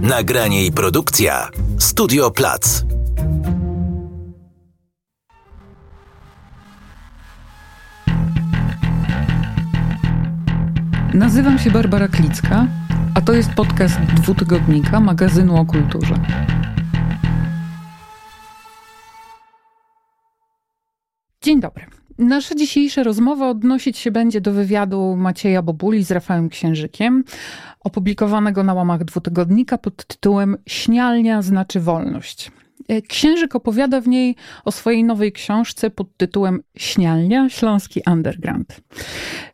Nagranie i produkcja Studio Plac. Nazywam się Barbara Klicka, a to jest podcast dwutygodnika magazynu o kulturze. Dzień dobry. Nasza dzisiejsza rozmowa odnosić się będzie do wywiadu Macieja Bobuli z Rafałem Księżykiem, opublikowanego na łamach dwutygodnika pod tytułem Śnialnia znaczy wolność. E, Księżyk opowiada w niej o swojej nowej książce pod tytułem Śnialnia Śląski Underground,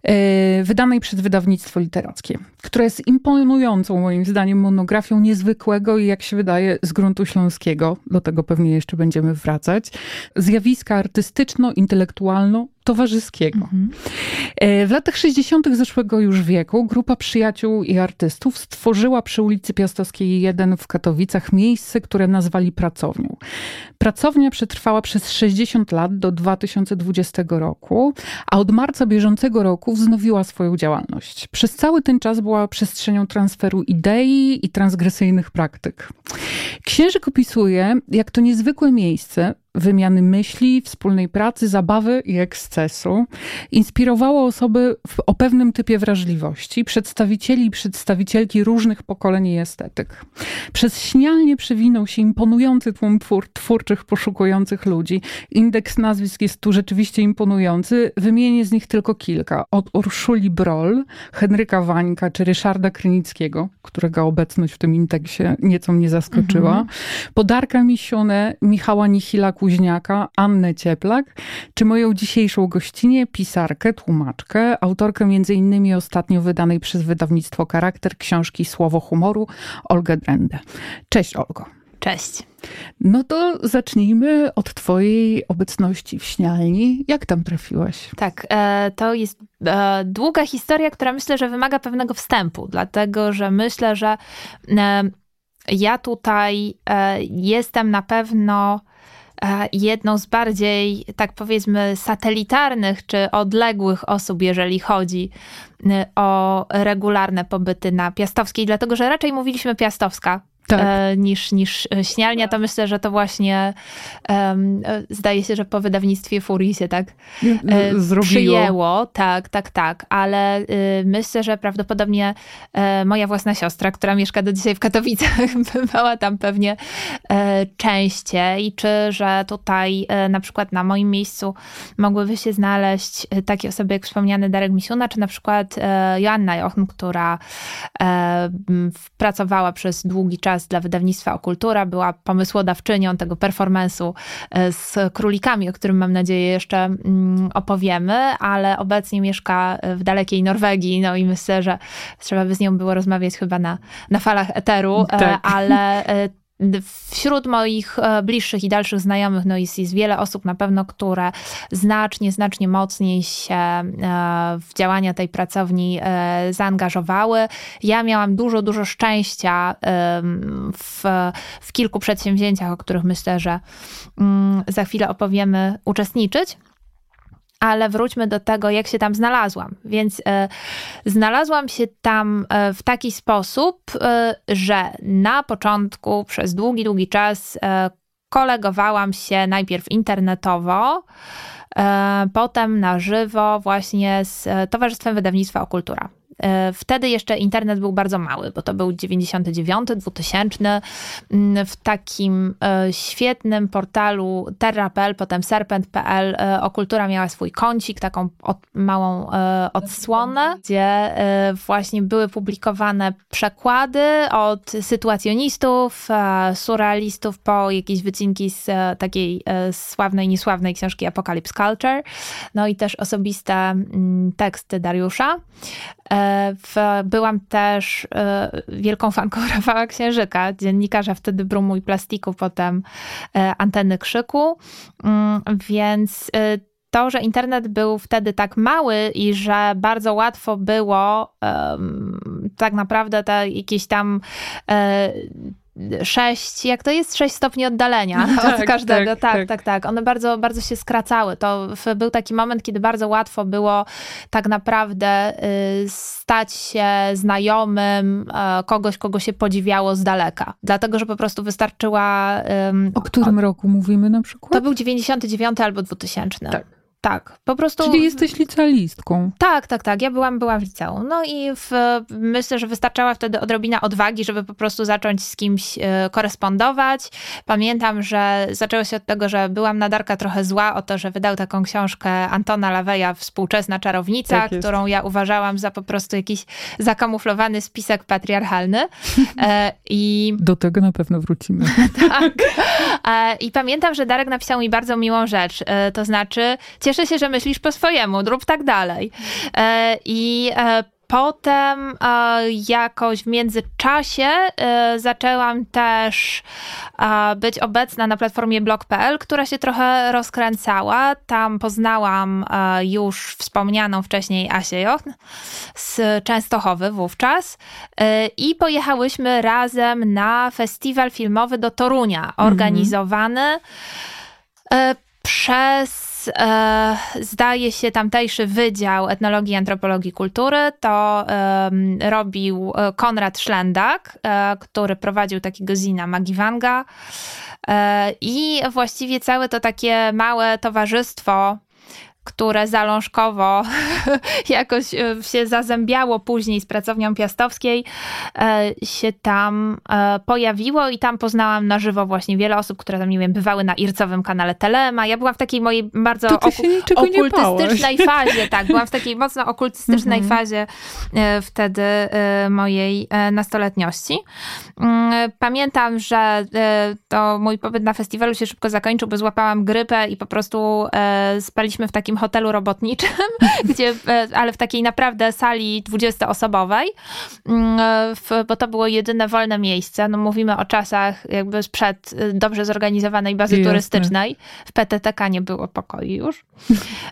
e, wydanej przez wydawnictwo literackie, która jest imponującą moim zdaniem monografią niezwykłego i jak się wydaje z gruntu śląskiego, do tego pewnie jeszcze będziemy wracać, zjawiska artystyczno-intelektualno towarzyskiego. Mhm. E, w latach 60. zeszłego już wieku grupa przyjaciół i artystów stworzyła przy ulicy Piastowskiej 1 w Katowicach miejsce, które nazwali pracownią. Pracownia przetrwała przez 60 lat do 2020 roku, a od marca bieżącego roku wznowiła swoją działalność. Przez cały ten czas była przestrzenią transferu idei i transgresyjnych praktyk. Księżyk opisuje, jak to niezwykłe miejsce wymiany myśli, wspólnej pracy, zabawy i ekscesu. Inspirowało osoby w, o pewnym typie wrażliwości, przedstawicieli i przedstawicielki różnych pokoleń i estetyk. Przez śnialnie przewinął się imponujący tłum twór, twórczych, poszukujących ludzi. Indeks nazwisk jest tu rzeczywiście imponujący. Wymienię z nich tylko kilka. Od Urszuli Broll, Henryka Wańka czy Ryszarda Krynickiego, którego obecność w tym indeksie nieco mnie zaskoczyła. Mhm. Podarka Misione, Michała Nichila Kuźniaka, Annę Cieplak, czy moją dzisiejszą gościnię, pisarkę, tłumaczkę, autorkę między innymi ostatnio wydanej przez wydawnictwo Charakter książki Słowo humoru, Olgę Drendę. Cześć Olgo. Cześć. No to zacznijmy od Twojej obecności w śnialni. Jak tam trafiłaś? Tak, e, to jest e, długa historia, która myślę, że wymaga pewnego wstępu, dlatego że myślę, że e, ja tutaj jestem na pewno jedną z bardziej, tak powiedzmy, satelitarnych czy odległych osób, jeżeli chodzi o regularne pobyty na Piastowskiej, dlatego że raczej mówiliśmy Piastowska tak. E, niż, niż śnialnia, to myślę, że to właśnie um, zdaje się, że po wydawnictwie Furii się tak e, Zrobiło. przyjęło. Tak, tak, tak, ale y, myślę, że prawdopodobnie e, moja własna siostra, która mieszka do dzisiaj w Katowicach, bywała tam pewnie e, częściej, czy że tutaj e, na przykład na moim miejscu mogłyby się znaleźć e, takie osoby jak wspomniany Darek Misiuna, czy na przykład Joanna Jochen, która pracowała przez długi czas dla wydawnictwa Okultura, była pomysłodawczynią tego performance'u e, z królikami, o którym mam nadzieję jeszcze mm, opowiemy, ale obecnie mieszka w dalekiej Norwegii, no i myślę, że trzeba by z nią było rozmawiać chyba na, na falach eteru, e, tak. ale e, Wśród moich e, bliższych i dalszych znajomych no jest, jest wiele osób na pewno, które znacznie, znacznie mocniej się e, w działania tej pracowni e, zaangażowały. Ja miałam dużo, dużo szczęścia w, w kilku przedsięwzięciach, o których myślę, że mm, za chwilę opowiemy, uczestniczyć ale wróćmy do tego, jak się tam znalazłam. Więc e, znalazłam się tam e, w taki sposób, e, że na początku przez długi, długi czas kolegowałam się najpierw internetowo, potem na żywo właśnie z Towarzystwem Wydawnictwa Okultura. E, wtedy jeszcze internet był bardzo mały, bo to był 99, 2000. Mm, w takim e, świetnym portalu Terra.pl, potem Serpent.pl e, Okultura miała swój kącik, taką od, małą odsłonę, gdzie właśnie były publikowane przekłady od sytuacjonistów, surrealistów po jakieś wycinki z takiej sławnej, niesławnej książki Apocalypse Culture, no i też osobiste mm, teksty Dariusza. W, byłam też e, wielką fanką Rafała Księżyka, dziennikarza wtedy Brumu i Plastiku, potem e, Anteny Krzyku, mm, więc e, to, że internet był wtedy tak mały i że bardzo łatwo było tak naprawdę te jakieś tam sześć, jak to jest, sześć stopni oddalenia tak, od każdego. Tak, tak, tak, tak, tak. One bardzo, bardzo się skracały. To był taki moment, kiedy bardzo łatwo było tak naprawdę y, stać się znajomym e, kogoś, kogo się podziwiało z daleka. Dlatego, że po prostu wystarczyła... O którym o, roku mówimy na przykład? To był 99 albo 2000. Tak. Tak, po prostu. Czyli jesteś licealistką. Tak, tak, tak. Ja byłam, byłam w liceum. No i w, myślę, że wystarczała wtedy odrobina odwagi, żeby po prostu zacząć z kimś e, korespondować. Pamiętam, że zaczęło się od tego, że byłam na Darka trochę zła o to, że wydał taką książkę Antona Laweja Współczesna czarownica, tak którą ja uważałam za po prostu jakiś zakamuflowany spisek patriarchalny. E, I do tego na pewno wrócimy. tak. E, I pamiętam, że Darek napisał mi bardzo miłą rzecz. To znaczy, cieszę się, że myślisz po swojemu, rób tak dalej. E, I e, Potem e, jakoś w międzyczasie zaczęłam też być obecna na platformie blog.pl, która się trochę rozkręcała. Tam poznałam już wspomnianą wcześniej Asię Jochn z Częstochowy wówczas i pojechałyśmy razem na festiwal filmowy do Torunia, mhm. organizowany mm -hmm. przez e, zdaje się tamtejszy Wydział Etnologii i Antropologii Kultury, to e, robił Konrad Szlendak, e, który prowadził takiego zina Magiwanga e, i właściwie całe to takie małe towarzystwo które zalążkowo jakoś e, się zazębiało później z pracownią piastowskiej, e, się tam e, pojawiło i tam poznałam na żywo właśnie wiele osób, które tam, nie wiem, bywały na ircowym kanale Telema. Ja byłam w takiej mojej bardzo oku okultystycznej fazie, tak, byłam w takiej mocno okultystycznej mhm. fazie wtedy mojej nastoletniości. Mm, pamiętam, że to mój pobyt na festiwalu się szybko zakończył, bo złapałam grypę i po prostu spaliśmy w takim takim hotelu robotniczym, gdzie, e, ale w takiej naprawdę sali 20-osobowej, mm, bo to było jedyne wolne miejsce. No mówimy o czasach jakby sprzed y, dobrze zorganizowanej bazy Jasne. turystycznej. W PTTK nie było pokoju już.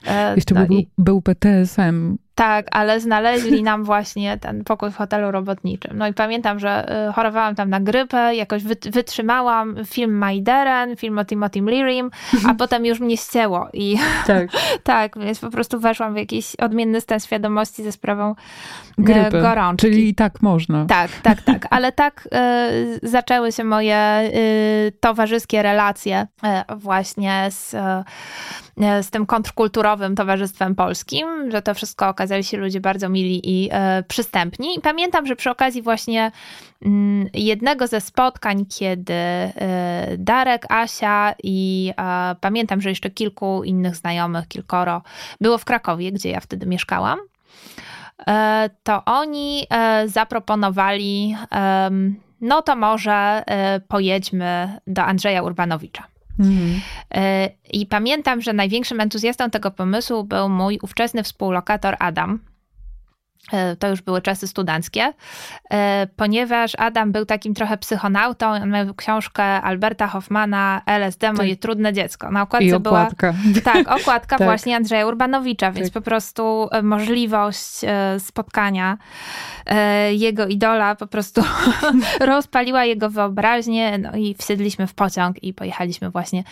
E, Jeszcze no był, był PTSM tak, ale znaleźli nam właśnie ten pokój w hotelu robotniczym. No i pamiętam, że y, chorowałam tam na grypę, jakoś wytrzymałam film Maideren, film o Timothy Learym, a potem już mnie ścięło i tak. tak, więc po prostu weszłam w jakiś odmienny stan świadomości ze sprawą e, Grypy, gorączki. Czyli i tak można. Tak, tak, tak, ale tak y, zaczęły się moje y, towarzyskie relacje y, właśnie z, z tym kontrkulturowym towarzystwem polskim, że to wszystko okazali się ludzie bardzo mili i e, przystępni. I pamiętam, że przy okazji właśnie mm, jednego ze spotkań, kiedy e, Darek, Asia i e, pamiętam, że jeszcze kilku innych znajomych, kilkoro, było w Krakowie, gdzie ja wtedy mieszkałam to oni zaproponowali, no to może pojedźmy do Andrzeja Urbanowicza. Mhm. E, I pamiętam, że największym entuzjastą tego pomysłu był mój ówczesny współlokator Adam, to już były czasy studenckie, e, ponieważ Adam był takim trochę psychonautą. On miał książkę Alberta Hoffmana LSD, moje tak. trudne dziecko. Na okładce I okładka. była. Tak, okładka tak. właśnie Andrzeja Urbanowicza, więc tak. po prostu e, możliwość spotkania jego idola po prostu rozpaliła jego wyobraźnię. No i wsiedliśmy w pociąg i pojechaliśmy właśnie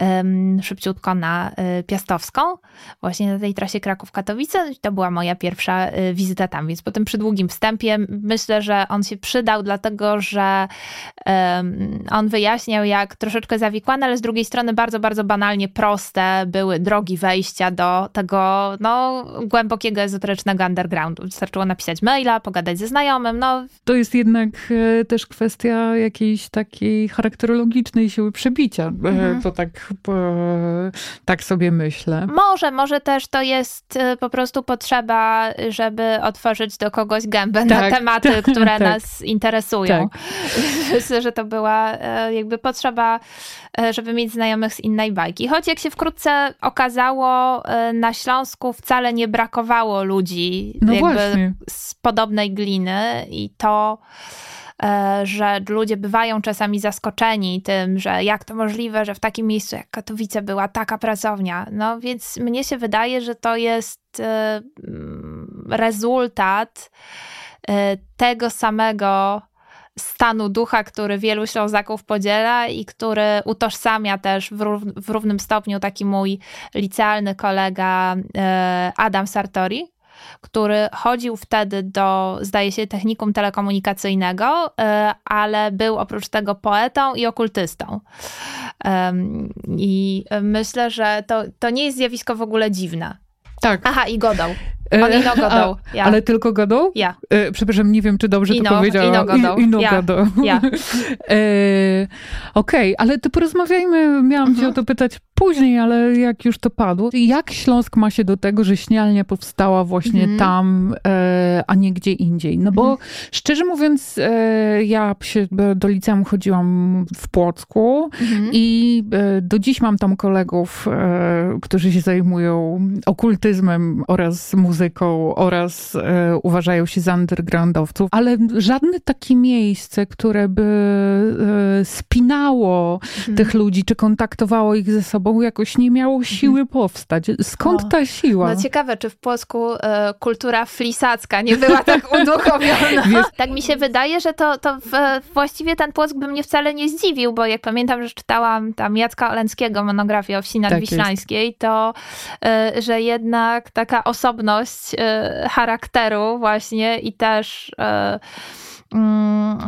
um, szybciutko na Piastowską, właśnie na tej trasie Kraków-Katowice. To była moja pierwsza wizyta tam, więc po tym przydługim wstępie myślę, że on się przydał, dlatego że um, on wyjaśniał, jak troszeczkę zawikłane, ale z drugiej strony bardzo, bardzo banalnie proste były drogi wejścia do tego no, głębokiego, ezoterycznego undergroundu. Wystarczyło napisać maila, pogadać ze znajomym. No. To jest jednak e, też kwestia jakiejś takiej charakterologicznej siły przebicia. E, mhm. To tak, tak sobie myślę. Może, może też to jest e, po prostu potrzeba, żeby otworzyć do kogoś gębę tak, na tematy, tak, które tak, nas interesują. Tak. Myślę, że to była e, jakby potrzeba, e, żeby mieć znajomych z innej bajki. Choć jak się wkrótce okazało, e, na Śląsku wcale nie brakowało ludzi no z podobnej gliny i to że ludzie bywają czasami zaskoczeni tym, że jak to możliwe, że w takim miejscu jak Katowice była taka pracownia. No więc mnie się wydaje, że to jest rezultat tego samego stanu ducha, który wielu Ślązaków podziela i który utożsamia też w, rów, w równym stopniu taki mój licealny kolega e, Adam Sartori, który chodził wtedy do, zdaje się, technikum telekomunikacyjnego, e, ale był oprócz tego poetą i okultystą. I myślę, że to, to nie jest zjawisko w ogóle dziwne. Tak. Aha, i godał. On ino godał. Ja. Ale tylko godał? Ja. E, przepraszam, nie wiem, czy dobrze ino, to powiedziałam. Ino godał. I, ino ja. godał. Ja. e, Okej, okay, ale to porozmawiajmy. Miałam mhm. cię o to pytać później, ale jak już to padło. Jak Śląsk ma się do tego, że śnialnia powstała właśnie mhm. tam, e, a nie gdzie indziej? No bo mhm. szczerze mówiąc, e, ja się do liceum chodziłam w Płocku mhm. i e, do dziś mam tam kolegów, e, którzy się zajmują okultyzmem oraz muzyką muzyką oraz e, uważają się za undergroundowców, ale żadne takie miejsce, które by e, spinało mhm. tych ludzi, czy kontaktowało ich ze sobą, jakoś nie miało mhm. siły powstać. Skąd o. ta siła? No ciekawe, czy w Polsku e, kultura flisacka nie była tak uduchowiona. Wiesz, tak mi się wydaje, że to, to w, właściwie ten Płock by mnie wcale nie zdziwił, bo jak pamiętam, że czytałam tam Jacka Oleńskiego monografię o wsi nadwiślańskiej, tak to e, że jednak taka osobność E, charakteru właśnie i też mm,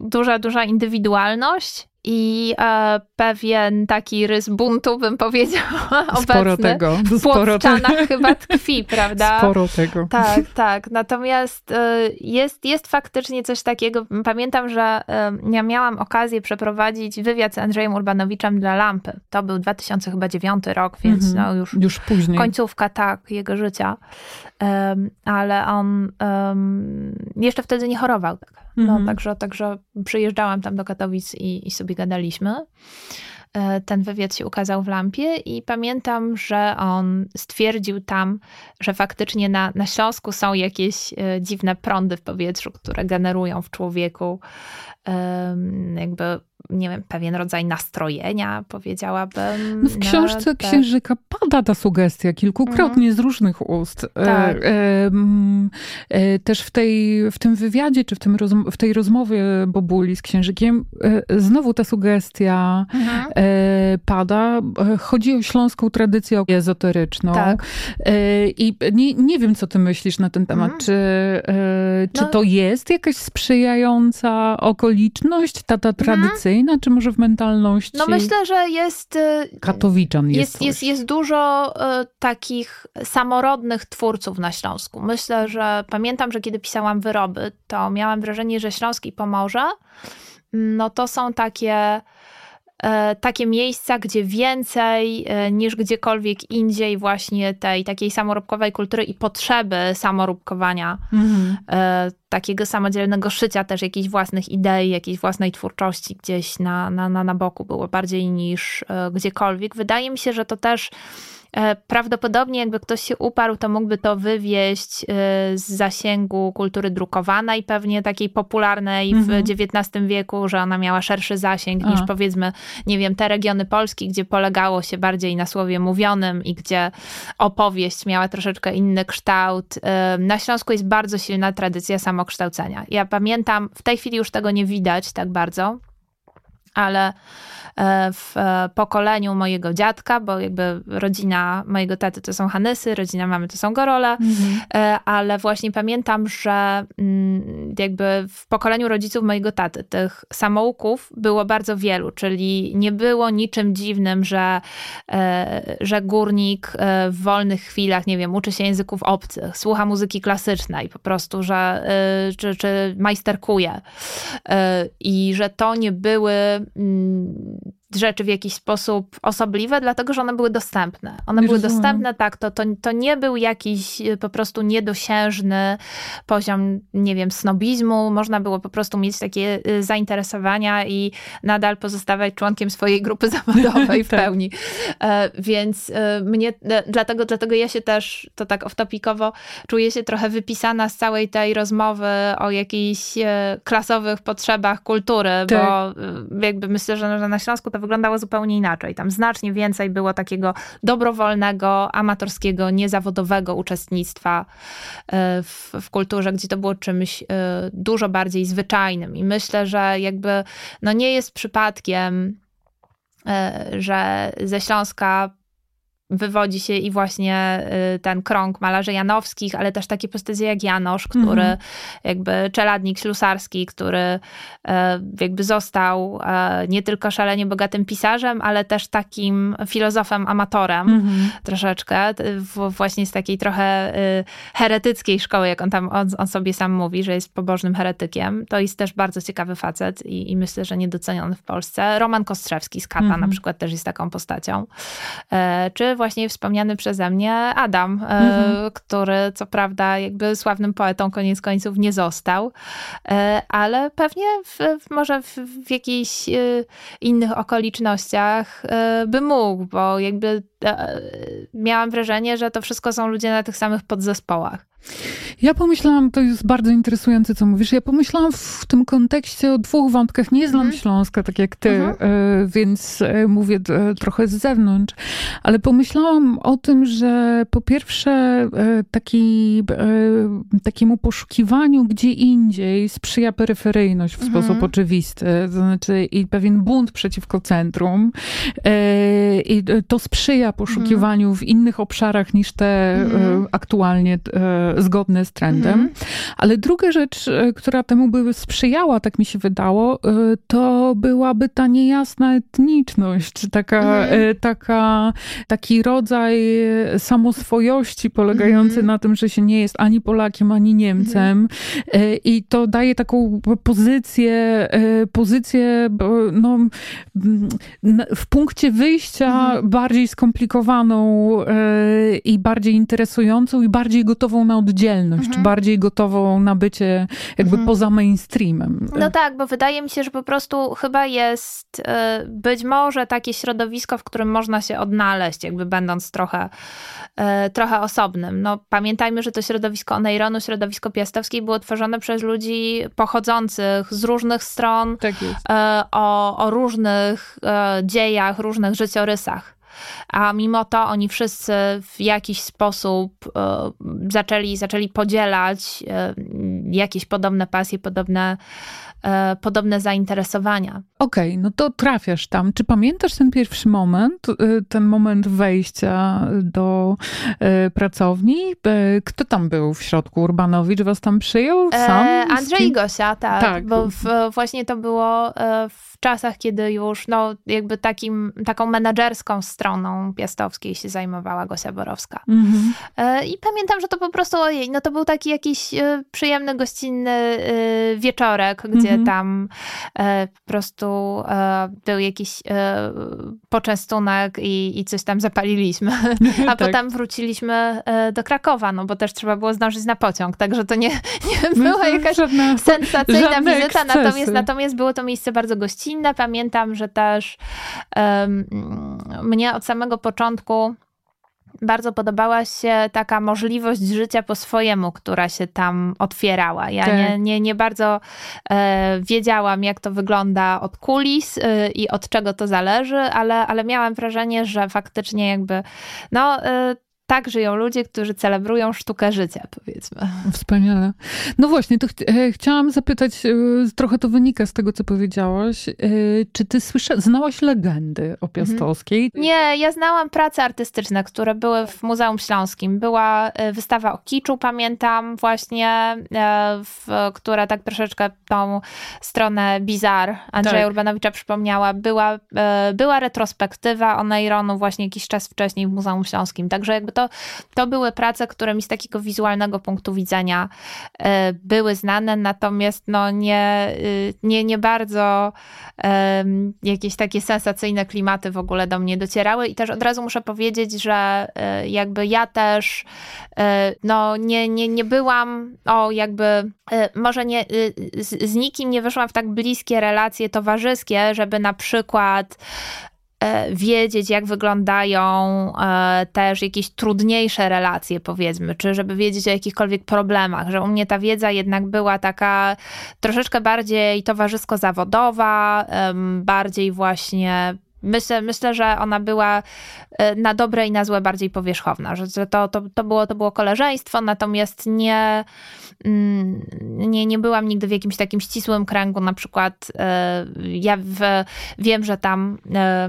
duża, duża indywidualność i e, pewien taki rys buntu, bym powiedziała, Sporo obecny. tego. W Sporo tego. chyba tkwi, prawda? Sporo tego. Tak, tak. Natomiast e, jest, jest faktycznie coś takiego. Pamiętam, że e, ja miałam okazję przeprowadzić wywiad z Andrzejem Urbanowiczem dla Lampy. To był 2009 rok, więc mm -hmm. no już, już później. końcówka, tak, jego życia. Ale on jeszcze wtedy nie chorował. Tak. No, -hmm. także, także przyjeżdżałam tam do Katowic i, i sobie gadaliśmy. E, ten wywiad się ukazał w lampie i pamiętam, że on stwierdził tam, że faktycznie na, na Śląsku są jakieś e, dziwne prądy w powietrzu, które generują w człowieku jakby nie wiem, pewien rodzaj nastrojenia, powiedziałabym. No w książce no, Księżyka pada ta sugestia kilkukrotnie mm. z różnych ust. E, tak. E, e, też w, tej, w tym wywiadzie, czy w, tym w tej rozmowie Bobuli z Księżykiem, e, znowu ta sugestia mm. pada. Chodzi o śląską tradycję ezoteryczną. Tak. I nie, nie wiem, co ty myślisz na ten temat. Mm. Czy, czy no. to jest jakaś sprzyjająca okoliczność, ta, ta tradycyjna? Tradycyjna, czy może w mentalności? No myślę, że jest... Y, Katowiczan jest jest, jest, jest dużo y, takich samorodnych twórców na Śląsku. Myślę, że pamiętam, że kiedy pisałam wyroby, to miałam wrażenie, że Śląsk i Pomorze, no to są takie takie miejsca, gdzie więcej e, niż gdziekolwiek indziej właśnie tej takiej samoróbkowej kultury i potrzeby samoróbkowania, mhm. E, takiego samodzielnego szycia też jakichś własnych idei, jakiejś własnej twórczości gdzieś na, na, na, na boku było bardziej niż gdziekolwiek. Wydaje mi się, że to też E, prawdopodobnie jakby ktoś się uparł, to mógłby to wywieźć e, z zasięgu kultury drukowanej, pewnie takiej popularnej w XIX mhm. wieku, że ona miała szerszy zasięg A. niż powiedzmy, nie wiem, te regiony Polski, gdzie polegało się bardziej na słowie mówionym i gdzie opowieść miała troszeczkę inny kształt. E, na Śląsku jest bardzo silna tradycja samokształcenia. Ja pamiętam, w tej chwili już tego nie widać tak bardzo, ale E, w e, pokoleniu mojego dziadka, bo jakby rodzina mojego taty to są Hanysy, rodzina mamy to są Gorole, mhm. E, ale właśnie pamiętam, że mm, jakby w pokoleniu rodziców mojego taty tych samouków było bardzo wielu, czyli nie było niczym dziwnym, że, że górnik w wolnych chwilach, nie wiem, uczy się języków obcych, słucha muzyki klasycznej po prostu, że czy, czy majsterkuje i że to nie były mm, rzeczy w jakiś sposób osobliwe, dlatego że one były dostępne. One były dostępne, tak, to, to, to nie był jakiś y, po prostu niedosiężny poziom, nie wiem, snobizmu. Można było po prostu mieć takie y, zainteresowania i nadal pozostawać członkiem swojej grupy zawodowej w tak. pełni. E, więc y, mnie, dlatego, dlatego ja się też, to tak off-topicowo, czuję się trochę wypisana z całej tej rozmowy o jakichś klasowych potrzebach kultury, tak. bo jakby myślę, że na Śląsku to wyglądało zupełnie inaczej. Tam znacznie więcej było takiego dobrowolnego, amatorskiego, niezawodowego uczestnictwa e, w, w kulturze, gdzie to było czymś e, dużo bardziej zwyczajnym. I myślę, że jakby no nie jest przypadkiem, e, że ze Śląska wywodzi się i właśnie y, ten krąg malarzy janowskich, ale też takie postacie jak Janosz, który mm. jakby czeladnik ślusarski, który e, jakby został e, nie tylko szalenie bogatym pisarzem, ale też takim filozofem, amatorem mm -hmm. troszeczkę, właśnie z takiej trochę y, heretyckiej szkoły, jak on tam on, on, sobie sam mówi, że jest pobożnym heretykiem. To jest też bardzo ciekawy facet i, i myślę, że niedoceniony w Polsce. Roman Kostrzewski z Kata mm -hmm. na przykład też jest taką postacią. E, czy właśnie wspomniany przeze mnie Adam, e, mhm. który co prawda jakby sławnym poetą koniec końców nie został, e, ale pewnie w, może w, w jakichś e, innych okolicznościach by mógł, bo jakby miałam wrażenie, że to wszystko są ludzie na tych samych podzespołach. Ja pomyślałam, to jest bardzo interesujące, co mówisz. Ja pomyślałam w tym kontekście o dwóch wątkach. Nie znam mm. Śląska, tak jak ty, mm -hmm. więc e, mówię e, trochę z zewnątrz, ale pomyślałam o tym, że po pierwsze taki, takiemu poszukiwaniu gdzie indziej sprzyja peryferyjność w -hmm. sposób oczywisty, to znaczy i pewien bunt przeciwko centrum i to sprzyja poszukiwaniu mm -hmm. w innych obszarach niż te mhm. aktualnie zgodne z trendem. Mm. Ale druga rzecz, e, która temu by sprzyjała, tak mi się wydało, e, to byłaby ta niejasna etniczność, taka, mm. taka, taki rodzaj samoswojości polegający mm. na tym, że się nie jest ani Polakiem, ani Niemcem. Mm. I to daje taką pozycję, pozycję no, w punkcie wyjścia mhm. bardziej skomplikowaną i bardziej interesującą i bardziej gotową na oddzielność, mhm. czy bardziej gotową na bycie jakby mhm. poza mainstreamem. No tak, bo wydaje mi się, że po prostu chyba jest e, być może takie środowisko, w którym można się odnaleźć, jakby będąc trochę, e, trochę osobnym. No pamiętajmy, że to środowisko Oneironu, środowisko piastowskie było tworzone przez ludzi pochodzących z różnych stron, tak e, o, o różnych dziejach, różnych życiorysach a mimo to oni wszyscy w jakiś sposób e, zaczęli, zaczęli podzielać e, jakieś podobne pasje, podobne, e, podobne zainteresowania. Okej, okay, no to trafiasz tam. Czy pamiętasz ten pierwszy moment, ten moment wejścia do pracowni? Kto tam był w środku? Urbanowicz was tam przyjął? Sam? Andrzej i Gosia, tak. tak. Bo w, właśnie to było w czasach, kiedy już no, jakby takim, taką menedżerską stroną Piastowskiej się zajmowała Gosia Borowska. Mhm. E, I pamiętam, że to po prostu, ojej, no to był taki jakiś e, przyjemny, gościnny e, wieczorek, gdzie mhm. tam po prostu był jakiś poczęstunek i, i coś tam zapaliliśmy. A tak. potem wróciliśmy do Krakowa, no bo też trzeba było zdążyć na pociąg, także to nie, nie no była jakaś żadna, sensacyjna wizyta, natomiast, natomiast było to miejsce bardzo gościnne inne. Pamiętam, że też um, mnie od samego początku bardzo podobała się taka możliwość życia po swojemu, która się tam otwierała. Ja tak. nie, nie, nie bardzo e, wiedziałam, jak to wygląda od kulis e, i od czego to zależy, ale, ale miałam wrażenie, że faktycznie jakby no, e, tak żyją ludzie, którzy celebrują sztukę życia, powiedzmy. Wspaniale. No właśnie, to ch e, chciałam zapytać, e, trochę to wynika z tego, co powiedziałaś. E, czy ty słysza, znałaś legendy o Piastowskiej? Mhm. Nie, ja znałam prace artystyczne, które były w Muzeum Śląskim. Była wystawa o kiczu, pamiętam właśnie, w, która tak troszeczkę tą stronę bizar Andrzeja tak. Urbanowicza przypomniała. Była, była retrospektywa o Neironu właśnie jakiś czas wcześniej w Muzeum Śląskim. Także jakby to to, to były prace, które mi z takiego wizualnego punktu widzenia e, były znane, natomiast no nie, y, nie, nie bardzo jakieś takie sensacyjne klimaty w ogóle do mnie docierały. I też od razu muszę powiedzieć, że e, jakby ja też e, no nie, nie, nie byłam o jakby może nie y, z, z nikim nie wyszłam w tak bliskie relacje towarzyskie, żeby na przykład wiedzieć, jak wyglądają e, też jakieś trudniejsze relacje, powiedzmy, czy żeby wiedzieć o jakichkolwiek problemach, że u mnie ta wiedza jednak była taka troszeczkę bardziej towarzysko-zawodowa, bardziej właśnie Myślę, myślę, że ona była e, na dobre i na złe bardziej powierzchowna, że to, to, to, było, to było koleżeństwo, natomiast nie, mm, nie, nie byłam nigdy w jakimś takim ścisłym kręgu. Na przykład e, ja w, wiem, że tam e,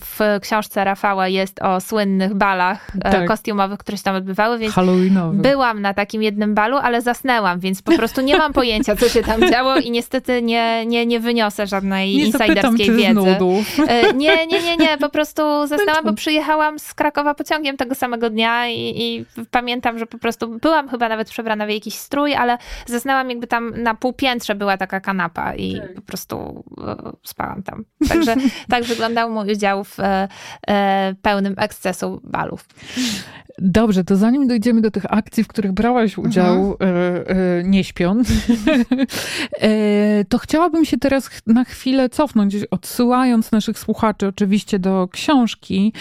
w książce Rafała jest o słynnych balach tak. kostiumowych, które się tam odbywały, więc byłam na takim jednym balu, ale zasnęłam, więc po prostu nie mam pojęcia, co się tam działo i niestety nie, nie, nie wyniosę żadnej nie insiderskiej wiedzy. Nie, nie, nie, nie, po prostu zasnęłam, bo przyjechałam z Krakowa pociągiem tego samego dnia i, i, pamiętam, że po prostu byłam chyba nawet przebrana w jakiś strój, ale zasnęłam jakby tam na półpiętrze była taka kanapa i tak. po prostu e, spałam tam. Także tak wyglądał mój udział w e, e, pełnym ekscesu balów. Dobrze, to zanim dojdziemy do tych akcji, w których brałaś udział, mhm. e, e, nie śpiąc, e, to chciałabym się teraz na chwilę cofnąć, odsyłając naszych słuchaczy oczywiście do książki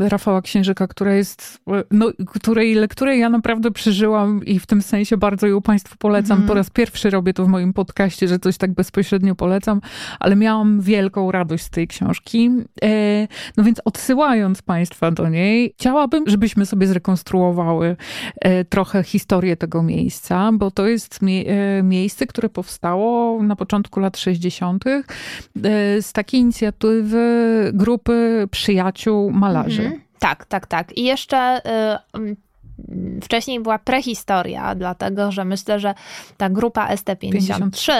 Rafała Księżyka, która jest, no, której lekturę ja naprawdę przeżyłam i w tym sensie bardzo ją Państwu polecam. Mhm. Po raz pierwszy robię to w moim podcaście, że coś tak bezpośrednio polecam, ale miałam wielką radość z tej książki. E, no więc odsyłając Państwa do niej, chciałabym żebyśmy sobie zrekonstruowały e, trochę historię tego miejsca, bo to jest e, miejsce, które powstało na początku lat 60. E, z takiej inicjatywy grupy przyjaciół malarzy. Mhm. Tak, tak, tak. I jeszcze wcześniej była prehistoria, dlatego że myślę, że ta grupa ST53,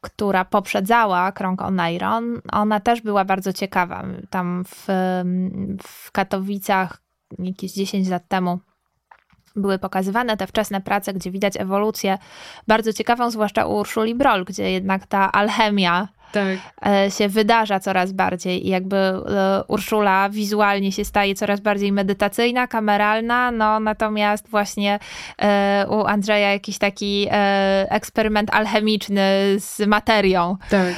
która poprzedzała krąg Oneiron, ona też była bardzo ciekawa. Tam w, w Katowicach jakieś 10 lat temu były pokazywane te wczesne prace, gdzie widać ewolucję bardzo ciekawą, zwłaszcza u Urszuli Broll, gdzie jednak ta alchemia tak. E, się wydarza coraz bardziej i jakby e, Urszula wizualnie się staje coraz bardziej medytacyjna, kameralna, no natomiast właśnie e, u Andrzeja jakiś taki eksperyment alchemiczny z materią tak.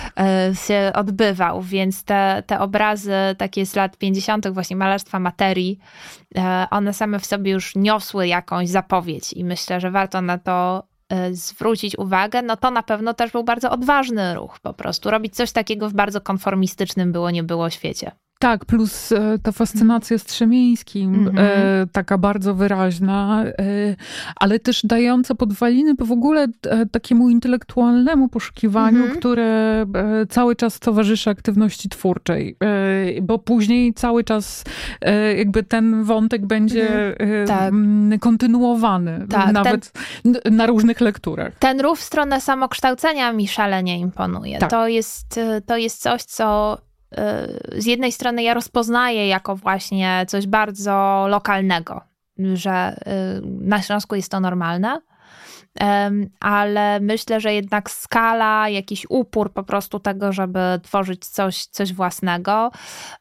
się odbywał, więc te, te obrazy takie z lat 50. właśnie malarstwa materii, one same w sobie już niosły jakąś zapowiedź i myślę, że warto na to zwrócić uwagę, no to na pewno też był bardzo odważny ruch po prostu. Robić coś takiego w bardzo konformistycznym było, nie było świecie. Tak, plus e, ta fascynacja Strzemińskim, mm -hmm. taka bardzo wyraźna, e, ale też dająca podwaliny w ogóle takiemu intelektualnemu poszukiwaniu, mm -hmm. które cały czas towarzyszy aktywności twórczej, bo później cały czas jakby ten wątek będzie mm kontynuowany, tak, nawet ten, na różnych lekturach. Ten ruch w stronę samokształcenia mi szalenie imponuje. Tak. To, jest, to jest coś, co z jednej strony ja rozpoznaję jako właśnie coś bardzo lokalnego, że y, na Śląsku jest to normalne, ale myślę, że jednak skala, jakiś upór po prostu tego, żeby tworzyć coś, coś własnego,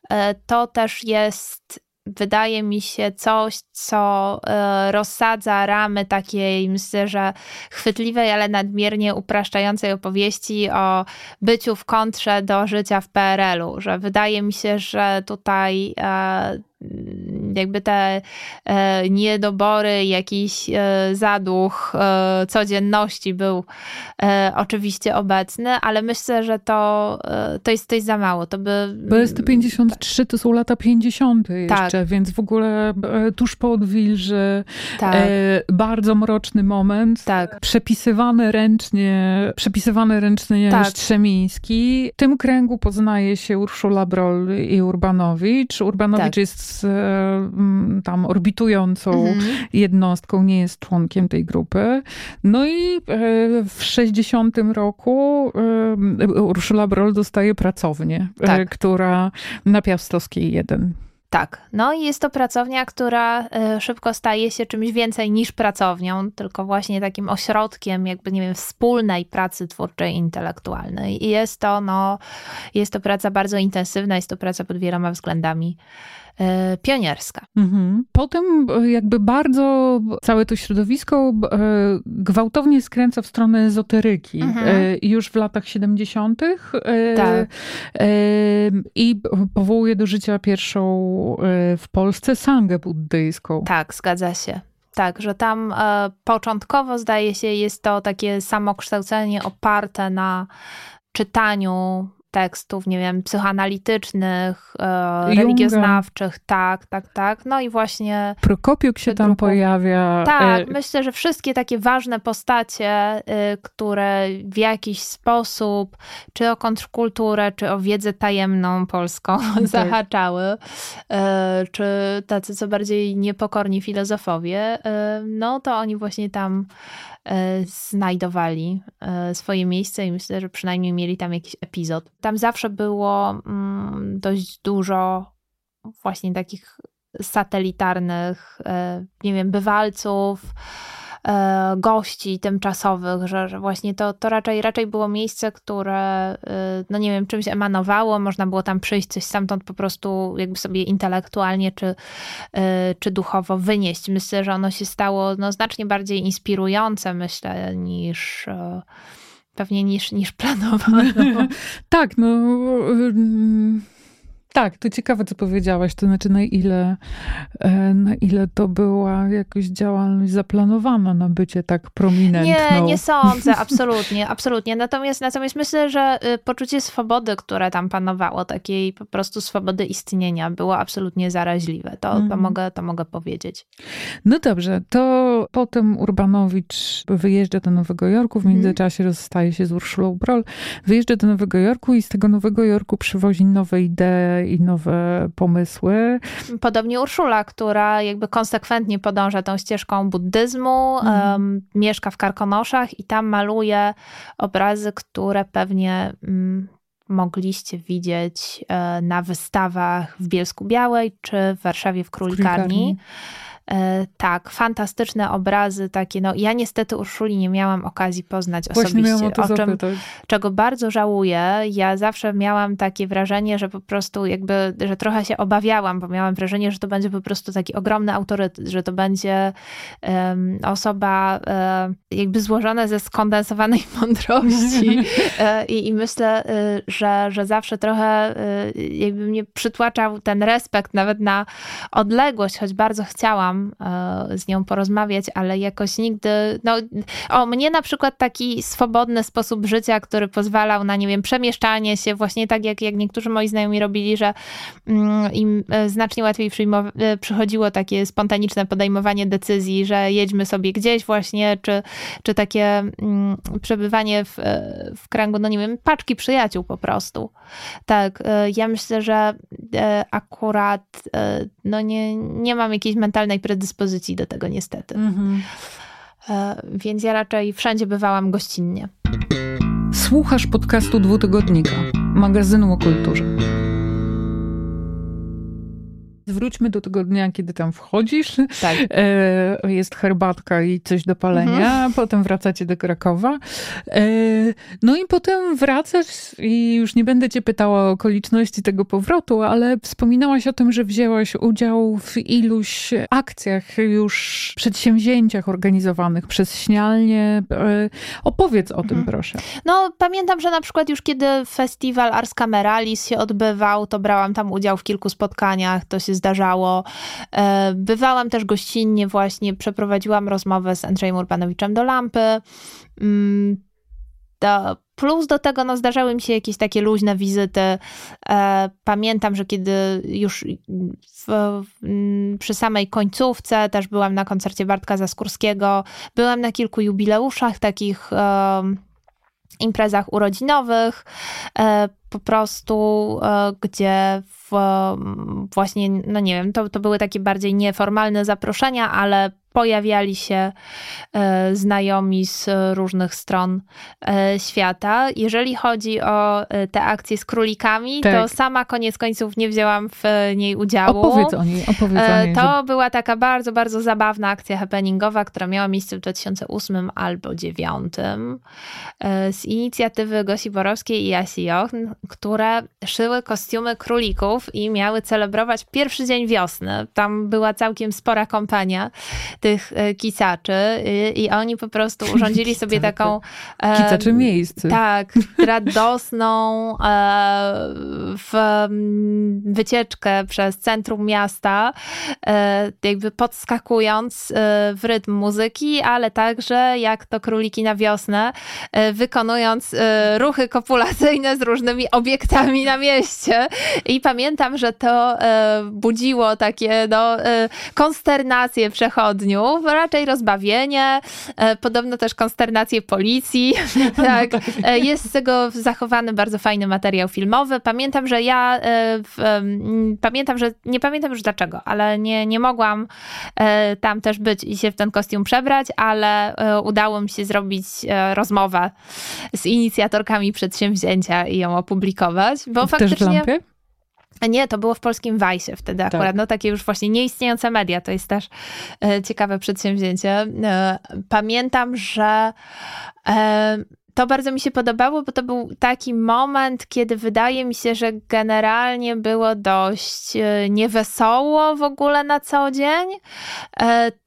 y, to też jest wydaje mi się coś, co e, rozsadza ramy takiej, myślę, że chwytliwej, ale nadmiernie upraszczającej opowieści o byciu w kontrze do życia w PRL-u, że wydaje mi się, że tutaj e, jakby te e, niedobory, jakiś e, zaduch e, codzienności był oczywiście obecny, ale myślę, że to, to jest coś za mało. To by... BST-53 to są lata 50. jeszcze, tak. więc w ogóle tuż po odwilży, tak. bardzo mroczny moment, tak. przepisywany ręcznie, przepisywany ręcznie tak. Strzemiński. W tym kręgu poznaje się Urszula Broll i Urbanowicz. Urbanowicz tak. jest Mm, tam orbitującą mhm. jednostką, nie jest członkiem tej grupy. No i e, w 60 roku e, Urszula Broll dostaje pracownię, e, tak. która na Piastowskiej 1. Tak, no i jest to pracownia, która szybko staje się czymś więcej niż pracownią, tylko właśnie takim ośrodkiem jakby, nie wiem, wspólnej pracy twórczej intelektualnej. I jest to, no, jest to praca bardzo intensywna, jest to praca pod wieloma względami pionierska. Mhm. Potem e, jakby bardzo całe to środowisko e, gwałtownie skręca w stronę ezoteryki. Mhm. Już w latach 70. Tak. I powołuje do życia pierwszą w Polsce sangę buddyjską. Tak, zgadza się. Tak, że tam e, początkowo zdaje się jest to takie samokształcenie oparte na czytaniu tekstów, nie wiem, psychoanalitycznych, e, religioznawczych, tak, tak, tak. No i właśnie. Prokopiuk się tam pojawia. Tak, e... myślę, że wszystkie takie ważne postacie, e, które w jakiś sposób, czy o kontrkulturę, czy o wiedzę tajemną polską tak. zahaczały, e, czy tacy co bardziej niepokorni filozofowie, e, no to oni właśnie tam znajdowali e, swoje miejsce i myślę, że przynajmniej mieli tam jakiś epizod. Tam zawsze było mm, dość dużo właśnie takich satelitarnych, e, nie wiem, bywalców, E, gości tymczasowych, że, że właśnie to, to raczej, raczej było miejsce, które, e, no nie wiem, czymś emanowało, można było tam przyjść, coś stamtąd po prostu jakby sobie intelektualnie czy, e, czy duchowo wynieść. Myślę, że ono się stało no, znacznie bardziej inspirujące, myślę, niż pewnie niż, niż planowano. tak, no tak, to ciekawe, co powiedziałaś. To znaczy, na ile, e, na ile to była jakaś działalność zaplanowana na bycie tak prominentną. Nie, nie sądzę, absolutnie, absolutnie. Natomiast, natomiast myślę, że y, poczucie swobody, które tam panowało, takiej po prostu swobody istnienia, było absolutnie zaraźliwe. To, mhm. to, mogę, to mogę powiedzieć. No dobrze, to potem Urbanowicz wyjeżdża do Nowego Jorku, w mhm. międzyczasie rozstaje się z Urszulą Brol, wyjeżdża do Nowego Jorku i z tego Nowego Jorku przywozi nowe idee i nowe pomysły. Podobnie Urszula, która jakby konsekwentnie podąża tą ścieżką buddyzmu, mhm. um, mieszka w Karkonoszach i tam maluje obrazy, które pewnie um, mogliście widzieć um, na wystawach w Bielsku Białej czy w Warszawie w Królikarni. Królikarni. E, tak, fantastyczne obrazy takie. No, ja niestety Urszuli nie miałam okazji poznać Właśnie osobiście, o, o czym, czego bardzo żałuję. Ja zawsze miałam takie wrażenie, że po prostu jakby, że trochę się obawiałam, bo miałam wrażenie, że to będzie po prostu taki ogromny autorytet, że to będzie um, osoba um, jakby złożona ze skondensowanej mądrości e, I, i myślę, że, że zawsze trochę jakby mnie przytłaczał ten respekt nawet na odległość, choć bardzo chciałam chciałam e, z nią porozmawiać, ale jakoś nigdy, no, o mnie na przykład taki swobodny sposób życia, który pozwalał na, nie wiem, przemieszczanie się, właśnie tak jak, jak niektórzy moi znajomi robili, że mm, im e, znacznie łatwiej e, przychodziło takie spontaniczne podejmowanie decyzji, że jedźmy sobie gdzieś właśnie, czy, czy takie mm, przebywanie w, w kręgu, no nie wiem, paczki przyjaciół po prostu. Tak, ja myślę, że akurat no nie, nie mam jakiejś mentalnej predyspozycji do tego niestety. Mhm. E, więc ja raczej wszędzie bywałam gościnnie. Słuchasz podcastu dwutygodnika, magazynu o kulturze. Wróćmy do tego dnia, kiedy tam wchodzisz. Tak. E, jest herbatka i coś do palenia. Mhm. Potem wracacie do Krakowa. E, no i potem wracasz i już nie będę cię pytała o okoliczności tego powrotu, ale wspominałaś o tym, że wzięłaś udział w iluś akcjach, już przedsięwzięciach organizowanych przez Śnialnie. E, opowiedz o tym, mhm. proszę. No, pamiętam, że na przykład już kiedy festiwal Ars Cameralis się odbywał, to brałam tam udział w kilku spotkaniach. To się zdarzało. E, bywałam też gościnnie właśnie, przeprowadziłam rozmowę z Andrzejem Urbanowiczem do lampy. Mm, plus do tego no, zdarzały mi się jakieś takie luźne wizyty. E, pamiętam, że kiedy już w, w, przy samej końcówce też byłam na koncercie Bartka Zaskórskiego, byłam na kilku jubileuszach takich imprezach urodzinowych, e, po prostu, e, gdzie w, właśnie, no nie wiem, to, to były takie bardziej nieformalne zaproszenia, ale pojawiali się e, znajomi z różnych stron e, świata. Jeżeli chodzi o e, te akcje z królikami, tak. to sama koniec końców nie wzięłam w niej udziału. Opowiedz o niej, opowiedz o niej. To że... była taka bardzo, bardzo zabawna akcja happeningowa, która miała miejsce w 2008 albo 2009 z inicjatywy Gosi Borowskiej i Asi Jochn, które szyły kostiumy królików i miały celebrować pierwszy dzień wiosny. Tam była całkiem spora kompania tych kicaczy i oni po prostu urządzili sobie taką... Kicaczy miejsce. Tak, radosną w mm, wycieczkę przez centrum miasta, jakby podskakując w rytm muzyki, ale także jak to króliki na wiosnę, wykonując ruchy kopulacyjne z różnymi obiektami na mieście. I pamiętam, że to budziło takie no, konsternację przechodniów, raczej rozbawienie, podobno też konsternację policji. tak. Jest z tego zachowany bardzo fajny materiał filmowy. Pamiętam, że ja w, pamiętam, że nie pamiętam już dlaczego, ale nie, nie mogłam tam też być i się w ten kostium przebrać, ale udało mi się zrobić rozmowę z inicjatorkami przedsięwzięcia i ją opublikować, bo Też faktycznie... w lampie? Nie, to było w polskim Wajsie wtedy akurat. Tak. No takie już właśnie nieistniejące media. To jest też e, ciekawe przedsięwzięcie. E, pamiętam, że e, to bardzo mi się podobało, bo to był taki moment, kiedy wydaje mi się, że generalnie było dość niewesoło w ogóle na co dzień.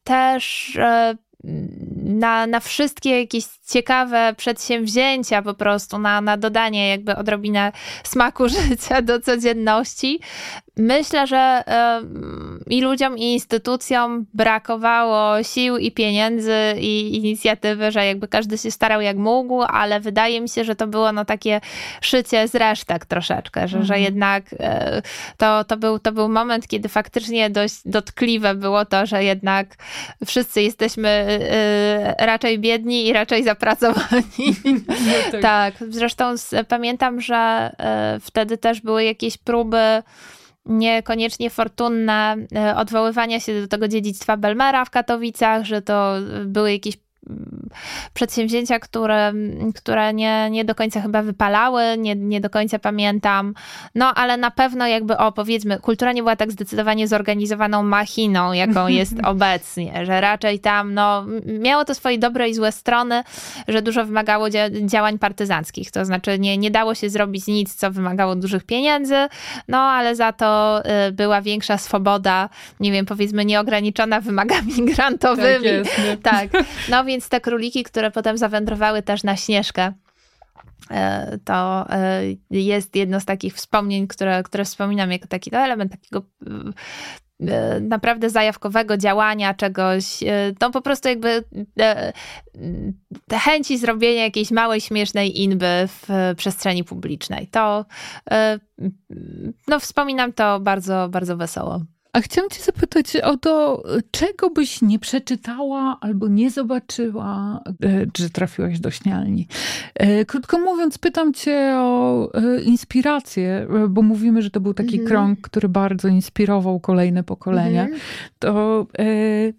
Też na, na wszystkie jakieś ciekawe przedsięwzięcia po prostu, na, na dodanie jakby odrobinę smaku życia do codzienności. Myślę, że i ludziom, i instytucjom brakowało sił i pieniędzy i inicjatywy, że jakby każdy się starał jak mógł, ale wydaje mi się, że to było no takie szycie z resztek troszeczkę, że, że Mhm. jednak y, to, to, był, to był moment, kiedy faktycznie dość dotkliwe było to, że jednak wszyscy jesteśmy y, raczej biedni i raczej zapracowani. tak. tak, zresztą z, pamiętam, że y, wtedy też były jakieś próby niekoniecznie fortunne e, odwoływania się do tego dziedzictwa Belmera w Katowicach, że to były jakieś przedsięwzięcia, które, które nie, nie do końca chyba wypalały, nie, nie do końca pamiętam. No, ale na pewno jakby, o powiedzmy, kultura nie była tak zdecydowanie zorganizowaną machiną, jaką jest obecnie, że raczej tam, no, miało to swoje dobre i złe strony, że dużo wymagało dzia- działań partyzanckich, to znaczy nie, nie dało się zrobić nic, co wymagało dużych pieniędzy, no, ale za to y, była większa swoboda, nie wiem, powiedzmy nieograniczona wymagami grantowymi. Tak jest, nie? Tak, no więc te króliki, które potem zawędrowały też na Śnieżkę, e, to e, jest jedno z takich wspomnień, które, które wspominam jako taki no, element takiego e, naprawdę zajawkowego działania czegoś, no po prostu jakby chęci zrobienia jakiejś małej, śmiesznej inby w przestrzeni publicznej. To no wspominam to bardzo, bardzo wesoło. A chciałam cię zapytać o to, czego byś nie przeczytała albo nie zobaczyła, że trafiłaś do śnialni. E, Krótko mówiąc, pytam cię o e, inspirację, e, bo mówimy, że to był taki Mhm. krąg, który bardzo inspirował kolejne pokolenia. Mhm. To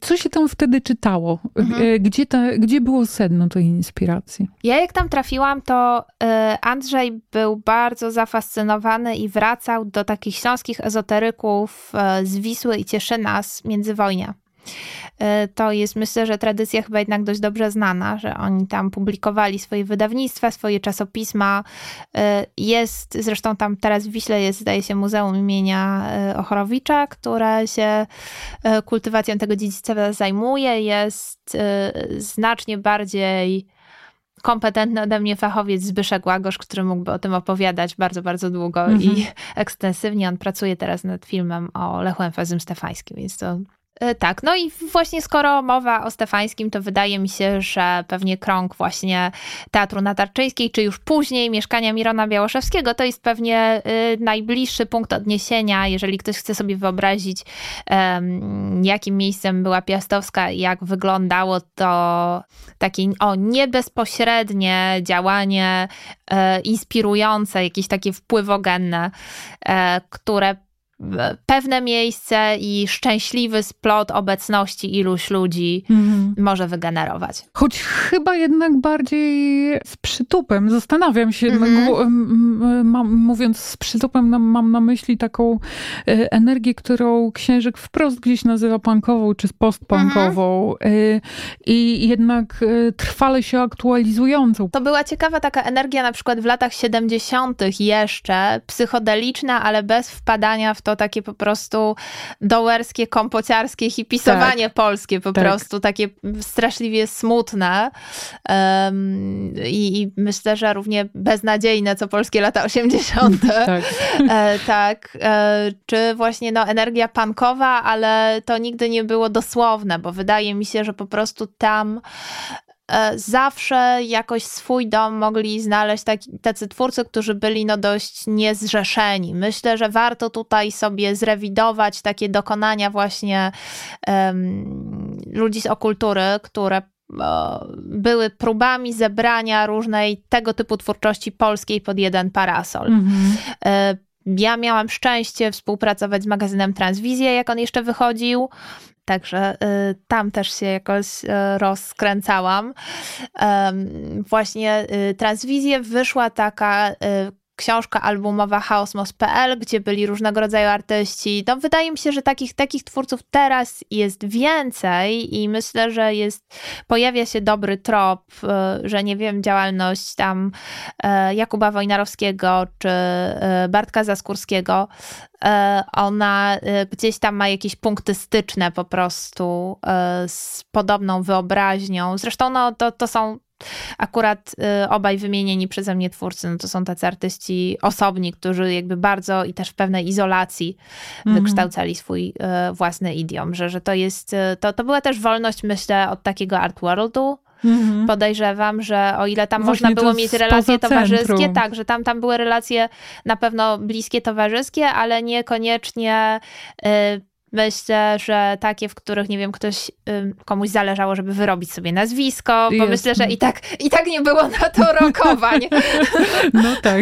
co się tam wtedy czytało? Mhm. Gdzie, ta, gdzie było sedno tej inspiracji? Ja jak tam trafiłam, to Andrzej był bardzo zafascynowany i wracał do takich śląskich ezoteryków z Wisły i Cieszyna z międzywojnia. Y, To jest myślę, że tradycja chyba jednak dość dobrze znana, że oni tam publikowali swoje wydawnictwa, swoje czasopisma. Y, Jest, zresztą tam teraz w Wiśle jest, zdaje się, Muzeum imienia y, Ochorowicza, które się kultywacją tego dziedzictwa zajmuje. Jest znacznie bardziej kompetentny ode mnie fachowiec Zbyszek Łagosz, który mógłby o tym opowiadać bardzo, bardzo długo Mhm. i ekstensywnie. On pracuje teraz nad filmem o Lechu Emfazym Stefańskim, więc to tak. No i właśnie skoro mowa o Stefańskim, to wydaje mi się, że pewnie krąg właśnie Teatru Natarczyńskiej, czy już później mieszkania Mirona Białoszewskiego, to jest pewnie y, najbliższy punkt odniesienia, jeżeli ktoś chce sobie wyobrazić, jakim miejscem była Piastowska jak wyglądało to takie o, niebezpośrednie działanie e, inspirujące, jakieś takie wpływogenne, e, które e, pewne miejsce i szczęśliwy splot obecności iluś ludzi może wygenerować. Choć chyba jednak bardziej z przytupem. Zastanawiam się, Mhm. gło- m- m- mam, mówiąc z przytupem, na- mam na myśli taką e, energię, którą księżyk wprost gdzieś nazywa punkową czy postpunkową Mhm. e, i jednak e, trwale się aktualizującą. To była ciekawa taka energia na przykład w latach 70. jeszcze, psychodeliczna, ale bez wpadania w to takie po prostu dołerskie, kompociarskie hipisowanie tak. polskie, po tak. prostu takie straszliwie smutne um, i, i, myślę, że równie beznadziejne, co polskie lata 80. tak. E, tak. E, czy właśnie no, energia pankowa, ale to nigdy nie było dosłowne, bo wydaje mi się, że po prostu tam zawsze jakoś swój dom mogli znaleźć taki, tacy twórcy, którzy byli no dość niezrzeszeni. Myślę, że warto tutaj sobie zrewidować takie dokonania właśnie um, ludzi z okultury, które były próbami zebrania różnej tego typu twórczości polskiej pod jeden parasol. Mhm. E, ja miałam szczęście współpracować z magazynem Transwizja, jak on jeszcze wychodził. Także y, tam też się jakoś y, rozkręcałam. Właśnie y, Transwizję wyszła taka książka albumowa chaosmos.pl, gdzie byli różnego rodzaju artyści. No, wydaje mi się, że takich, takich twórców teraz jest więcej i myślę, że jest, pojawia się dobry trop, że nie wiem, działalność tam Jakuba Wojnarowskiego czy Bartka Zaskórskiego ona gdzieś tam ma jakieś punkty styczne po prostu z podobną wyobraźnią. Zresztą no, to, to są akurat obaj wymienieni przeze mnie twórcy, no to są tacy artyści osobni, którzy jakby bardzo i też w pewnej izolacji mhm. wykształcali swój własny idiom, że, że to jest, to, to była też wolność, myślę, od takiego art worldu, Mhm. Podejrzewam, że o ile tam Właśnie można było mieć relacje towarzyskie, tak, że tam, tam były relacje na pewno bliskie towarzyskie, ale niekoniecznie y, Myślę, że takie, w których, nie wiem, ktoś, komuś zależało, żeby wyrobić sobie nazwisko, bo Jest. myślę, że i tak, i tak nie było na to rokowań. No tak.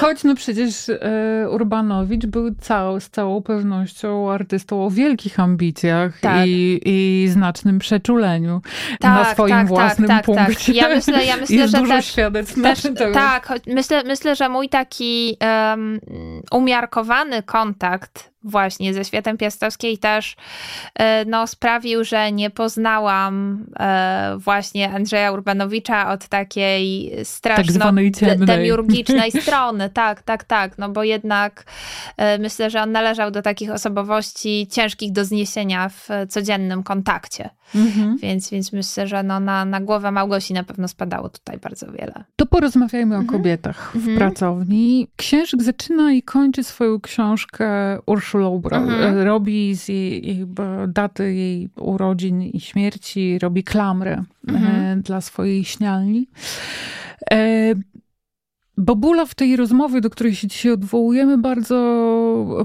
Choć no przecież e, Urbanowicz był cał, z całą pewnością artystą o wielkich ambicjach tak. i, i znacznym przeczuleniu tak, na swoim tak, tak własnym tak, tak, punkcie. Ja myślę, ja myślę Jest że dużo też, świadectw też, Tak, myślę, myślę, że mój taki um, umiarkowany kontakt właśnie ze światem piastowskiej też e, no, sprawił, że nie poznałam e, właśnie Andrzeja Urbanowicza od takiej straszno tak demiurgicznej strony. Tak, tak, tak. No bo jednak e, myślę, że on należał do takich osobowości ciężkich do zniesienia w codziennym kontakcie. Mhm. Więc, więc myślę, że no na, na głowę Małgosi na pewno spadało tutaj bardzo wiele. To porozmawiajmy mhm. o kobietach w mhm. pracowni. Księżyk zaczyna i kończy swoją książkę Mhm. robi z jej, jej, daty jej urodzin i śmierci, robi klamrę mhm. E, dla swojej śnialni. E, Bobula w tej rozmowie, do której się dzisiaj odwołujemy, bardzo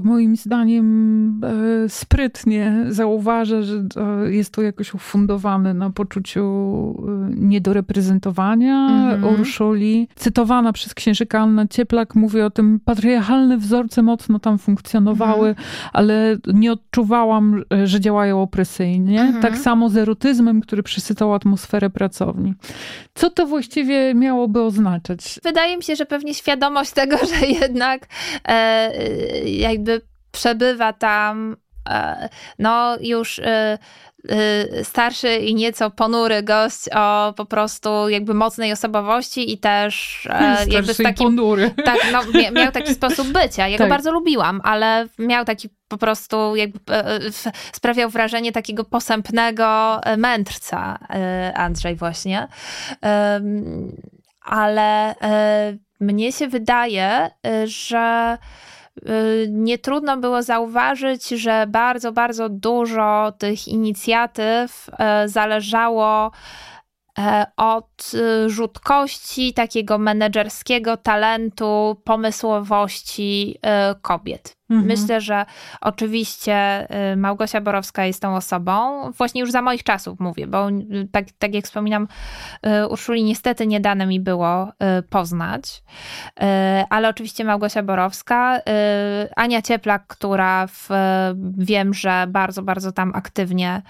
moim zdaniem e, sprytnie zauważa, że jest to jakoś ufundowane na poczuciu e, niedoreprezentowania -hmm. Urszuli. Cytowana przez księżyka Anna Cieplak mówi o tym, patriarchalne wzorce mocno tam funkcjonowały, -hmm. ale nie odczuwałam, e, że działają opresyjnie. -hmm. Tak samo z erotyzmem, który przysycał atmosferę pracowni. Co to właściwie miałoby oznaczać? Wydaje mi się, że że pewnie świadomość tego, że jednak e, jakby przebywa tam e, no już e, starszy i nieco ponury gość o po prostu jakby mocnej osobowości i też e, jakby takim, ponury. Tak, no, miał taki sposób bycia. Ja tak. go bardzo lubiłam, ale miał taki po prostu jakby sprawiał wrażenie takiego posępnego mędrca Andrzej właśnie. Ale mnie się wydaje, y, że y, nie trudno było zauważyć, że bardzo, bardzo dużo tych inicjatyw y, zależało od rzutkości, takiego menedżerskiego talentu, pomysłowości kobiet. Mhm. Myślę, że oczywiście y, Małgosia Borowska jest tą osobą, właśnie już za moich czasów mówię, bo y, tak, tak jak wspominam, y, Urszuli niestety nie dane mi było poznać, ale oczywiście Małgosia Borowska, Ania Cieplak, która w, wiem, że bardzo, bardzo tam aktywnie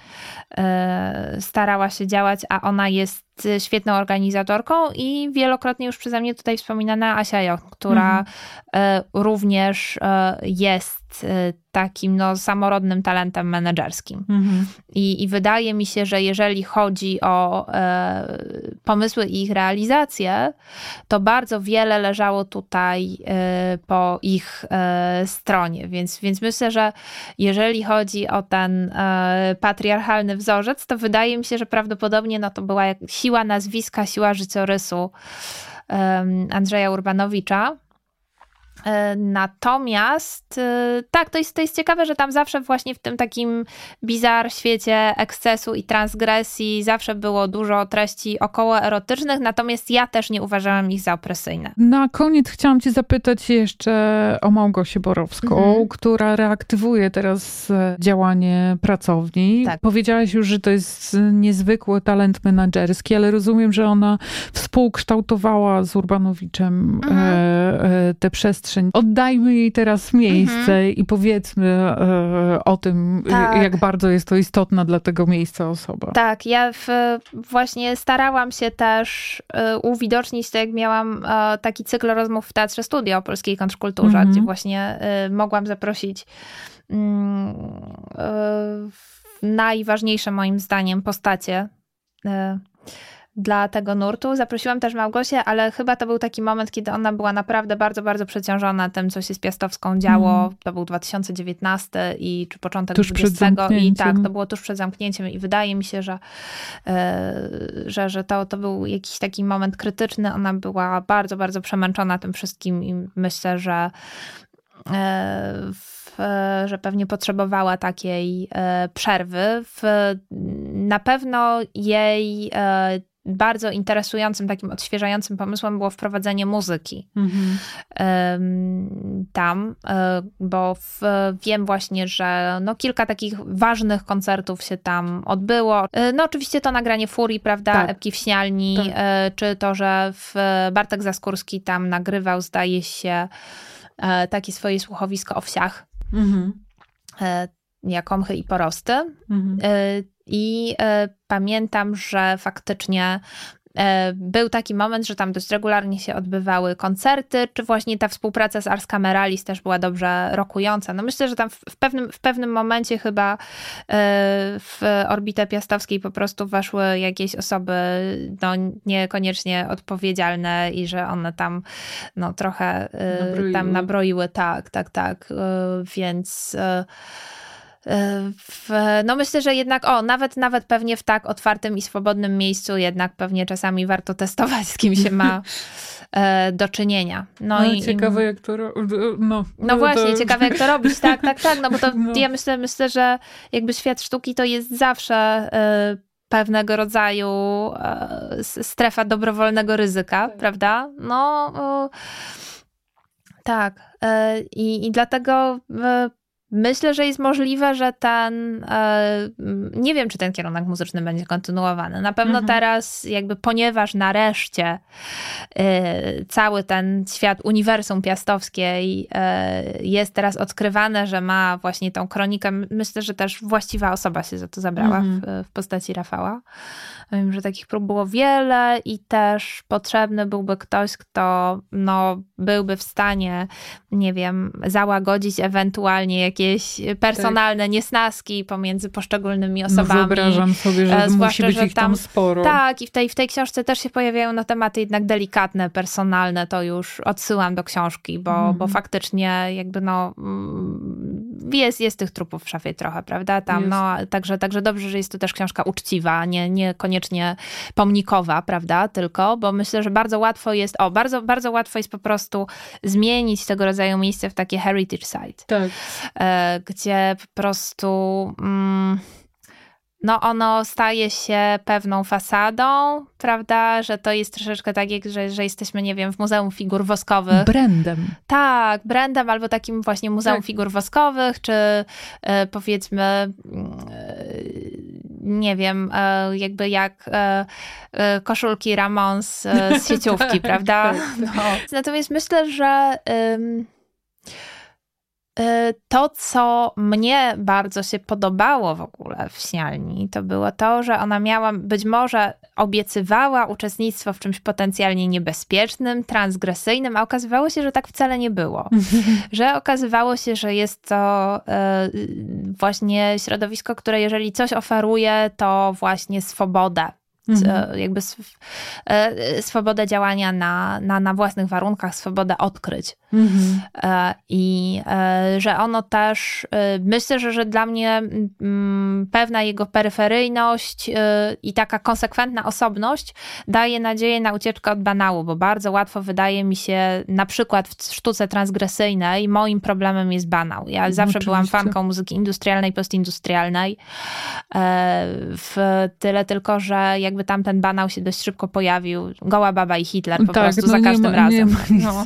starała się działać, a ona jest świetną organizatorką i wielokrotnie już przeze mnie tutaj wspominana Asia Joch, która mhm. również jest jest takim no, samorodnym talentem menedżerskim. Mhm. I, I wydaje mi się, że jeżeli chodzi o e, pomysły i ich realizację, to bardzo wiele leżało tutaj e, po ich e, stronie. Więc, więc myślę, że jeżeli chodzi o ten e, patriarchalny wzorzec, to wydaje mi się, że prawdopodobnie no, to była siła nazwiska, siła życiorysu Andrzeja Urbanowicza. E, natomiast e, tak, to jest, to jest ciekawe, że tam zawsze właśnie w tym takim bizar świecie ekscesu i transgresji zawsze było dużo treści około erotycznych, natomiast ja też nie uważałam ich za opresyjne. Na koniec chciałam cię zapytać jeszcze o Małgosię Borowską, mhm. która reaktywuje teraz e, działanie pracowni. Tak. Powiedziałaś już, że to jest niezwykły talent menedżerski, ale rozumiem, że ona współkształtowała z Urbanowiczem mhm. te przestrzenie przestrzeń. Oddajmy jej teraz miejsce mhm. i powiedzmy e, o tym, tak. jak bardzo jest to istotna dla tego miejsca osoba. Tak, ja w, właśnie starałam się też e, uwidocznić to, jak miałam e, taki cykl rozmów w Teatrze Studio o polskiej kontrkulturze, mhm. gdzie właśnie e, mogłam zaprosić mm, e, najważniejsze moim zdaniem postacie e, dla tego nurtu. Zaprosiłam też Małgosię, ale chyba to był taki moment, kiedy ona była naprawdę bardzo, bardzo przeciążona tym, co się z Piastowską działo. Mm. To był 2019 i czy początek tuż 20 i tak, to było tuż przed zamknięciem i wydaje mi się, że, e, że, że to, to był jakiś taki moment krytyczny. Ona była bardzo, bardzo przemęczona tym wszystkim i myślę, że w, że pewnie potrzebowała takiej e, przerwy. W, na pewno jej bardzo interesującym, takim odświeżającym pomysłem było wprowadzenie muzyki mhm. tam, e, bo w, wiem właśnie, że no kilka takich ważnych koncertów się tam odbyło. E, no oczywiście to nagranie Furii, prawda, tak. Epki w Śnialni, tak. E, czy to, że w Bartek Zaskórski tam nagrywał, zdaje się, takie swoje słuchowisko o wsiach. Mhm. Jakomchy i porosty. Mhm. I e, pamiętam, że faktycznie e, był taki moment, że tam dość regularnie się odbywały koncerty, czy właśnie ta współpraca z Ars Cameralis też była dobrze rokująca. No myślę, że tam w pewnym, w pewnym momencie chyba e, w orbitę piastowskiej po prostu weszły jakieś osoby no, niekoniecznie odpowiedzialne i że one tam no, trochę nabroiły. tam nabroiły. Tak, tak, tak. Więc w, no myślę, że jednak, o, nawet, nawet pewnie w tak otwartym i swobodnym miejscu jednak pewnie czasami warto testować, z kim się ma e, do czynienia. No, no i ciekawe jak to no, no właśnie, to... ciekawe jak to robić, tak, tak, tak, no bo to no. ja myślę, myślę, że jakby świat sztuki to jest zawsze e, pewnego rodzaju e, strefa dobrowolnego ryzyka, tak. prawda? No tak. E, I, I dlatego e, Myślę, że jest możliwe, że ten, e, nie wiem, czy ten kierunek muzyczny będzie kontynuowany. Na pewno mhm. teraz, jakby ponieważ nareszcie e, cały ten świat uniwersum piastowskiej e, jest teraz odkrywane, że ma właśnie tą kronikę, myślę, że też właściwa osoba się za to zabrała mhm. w, w postaci Rafała. Wiem, że takich prób było wiele i też potrzebny byłby ktoś, kto no, byłby w stanie, nie wiem, załagodzić ewentualnie jakieś personalne tak. niesnaski pomiędzy poszczególnymi no, osobami. No wyobrażam sobie, że Zwłaszcza, musi być że ich tam, tam sporo. Tak, i w tej, w tej książce też się pojawiają na tematy jednak delikatne, personalne, to już odsyłam do książki, bo, mm. bo faktycznie jakby no mm, jest, jest tych trupów w szafie trochę, prawda? Tam, no, także, także dobrze, że jest to też książka uczciwa, nie, nie koniecznie pomnikowa, prawda? Tylko, bo myślę, że bardzo łatwo jest, o, bardzo, bardzo łatwo jest po prostu zmienić tego rodzaju miejsce w takie heritage site. Tak. E, gdzie po prostu. Mm, no ono staje się pewną fasadą, prawda, że to jest troszeczkę tak, jak, że, że jesteśmy, nie wiem, w Muzeum Figur Woskowych. Brandem. Tak, brandem albo takim właśnie Muzeum tak. Figur Woskowych, czy e, powiedzmy, e, nie wiem, e, jakby jak e, e, koszulki Ramons z sieciówki, tak, prawda? Tak, tak. No. Natomiast myślę, że to, co mnie bardzo się podobało w ogóle w Śnialni, to było to, że ona miała, być może obiecywała uczestnictwo w czymś potencjalnie niebezpiecznym, transgresyjnym, a okazywało się, że tak wcale nie było. że okazywało się, że jest to y, właśnie środowisko, które jeżeli coś oferuje, to właśnie swobodę Mhm. jakby e, swobodę działania na, na, na własnych warunkach, swobodę odkryć. Mhm. E, I e, że ono też, myślę, że, że dla mnie pewna jego peryferyjność i taka konsekwentna osobność daje nadzieję na ucieczkę od banału, bo bardzo łatwo wydaje mi się, na przykład w sztuce transgresyjnej, moim problemem jest banał. Ja no, zawsze oczywiście. byłam fanką muzyki industrialnej, postindustrialnej. W tyle tylko, że jak jakby tamten banał się dość szybko pojawił. Goła baba i Hitler po tak, prostu no za każdym ma, razem. Nie ma nic, no.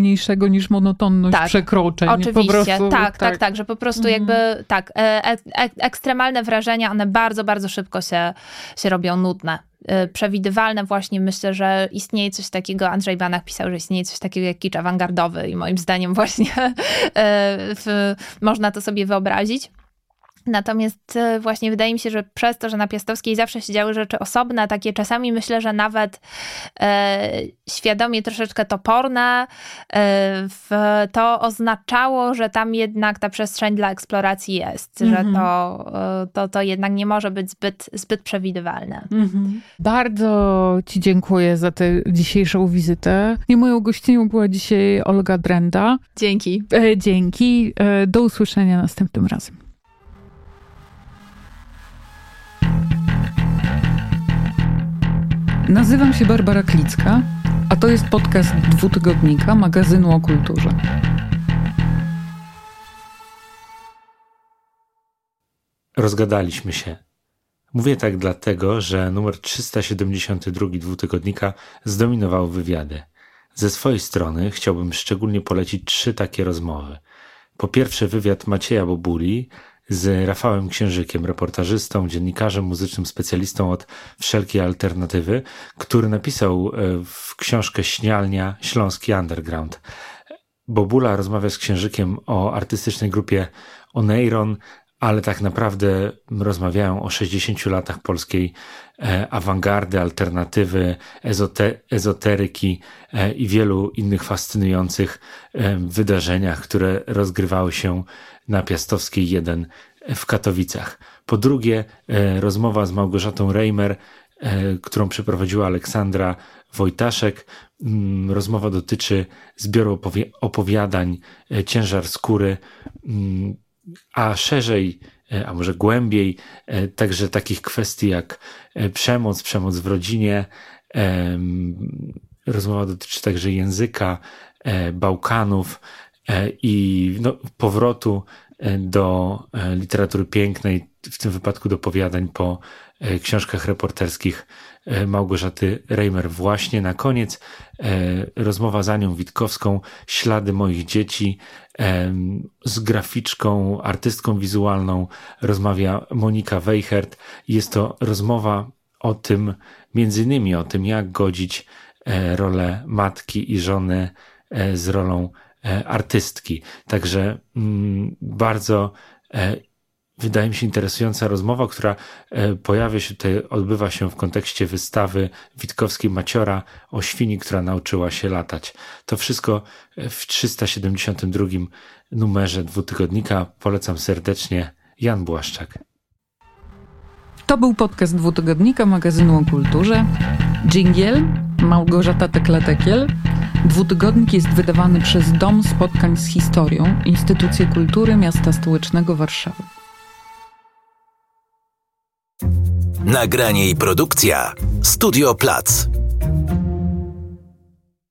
Nic banalniejszego niż monotonność tak, przekroczeń. Oczywiście, prostu, tak, tak, tak, tak, że po prostu jakby mhm. tak, e, e, e, ekstremalne wrażenia, one bardzo, bardzo szybko się, się robią nudne przewidywalne właśnie. Myślę, że istnieje coś takiego, Andrzej Banach pisał, że istnieje coś takiego jak kicz awangardowy i moim zdaniem właśnie w, można to sobie wyobrazić. Natomiast e, właśnie wydaje mi się, że przez to, że na Piastowskiej zawsze się działy rzeczy osobne, takie czasami myślę, że nawet e, świadomie troszeczkę toporne, e, w, to oznaczało, że tam jednak ta przestrzeń dla eksploracji jest, że mhm. to, e, to, to jednak nie może być zbyt, zbyt przewidywalne. -hmm. Bardzo Ci dziękuję za tę dzisiejszą wizytę. I moją gościnią była dzisiaj Olga Drenda. Dzięki. E, dzięki. E, do usłyszenia następnym razem. Nazywam się Barbara Klicka, a to jest podcast dwutygodnika magazynu o kulturze. Rozgadaliśmy się. Mówię tak dlatego, że numer 372 dwutygodnika zdominował wywiady. Ze swojej strony chciałbym szczególnie polecić trzy takie rozmowy. Po pierwsze wywiad Macieja Bobuli z Rafałem Księżykiem, reportażystą, dziennikarzem muzycznym, specjalistą od wszelkiej alternatywy, który napisał e, w książkę Śnialnia Śląski Underground. Bobula rozmawia z Księżykiem o artystycznej grupie Oneiron, ale tak naprawdę rozmawiają o 60 latach polskiej e, awangardy, alternatywy, ezote ezoteryki e, i wielu innych fascynujących wydarzeniach, które rozgrywały się na Piastowskiej 1 w Katowicach. Po drugie, e, rozmowa z Małgorzatą Reimer, e, którą przeprowadziła Aleksandra Wojtaszek. Mm, rozmowa dotyczy zbioru opowiadań e, Ciężar skóry, mm, a szerzej, a może głębiej, także takich kwestii jak przemoc, przemoc w rodzinie. Rozmowa dotyczy także języka, Bałkanów, E, i no, powrotu e, do e, literatury pięknej, w tym wypadku do powiadań po książkach reporterskich Małgorzaty Reimer. Właśnie na koniec rozmowa z Anią Witkowską, Ślady moich dzieci, z graficzką, artystką wizualną rozmawia Monika Weichert. Jest to rozmowa o tym, między innymi o tym, jak godzić rolę matki i żony z rolą E, artystki. Także mm, bardzo e, wydaje mi się interesująca rozmowa, która e, pojawia się tutaj, odbywa się w kontekście wystawy Witkowskiej Maciora o świni, która nauczyła się latać. To wszystko w 372 numerze dwutygodnika. Polecam serdecznie. Jan Błaszczak. To był podcast dwutygodnika magazynu o kulturze. Dżingiel, Małgorzata Teklatekiel. Dwutygodnik jest wydawany przez Dom Spotkań z Historią, Instytucję Kultury Miasta Stołecznego Warszawy. Nagranie i produkcja Studio Plac.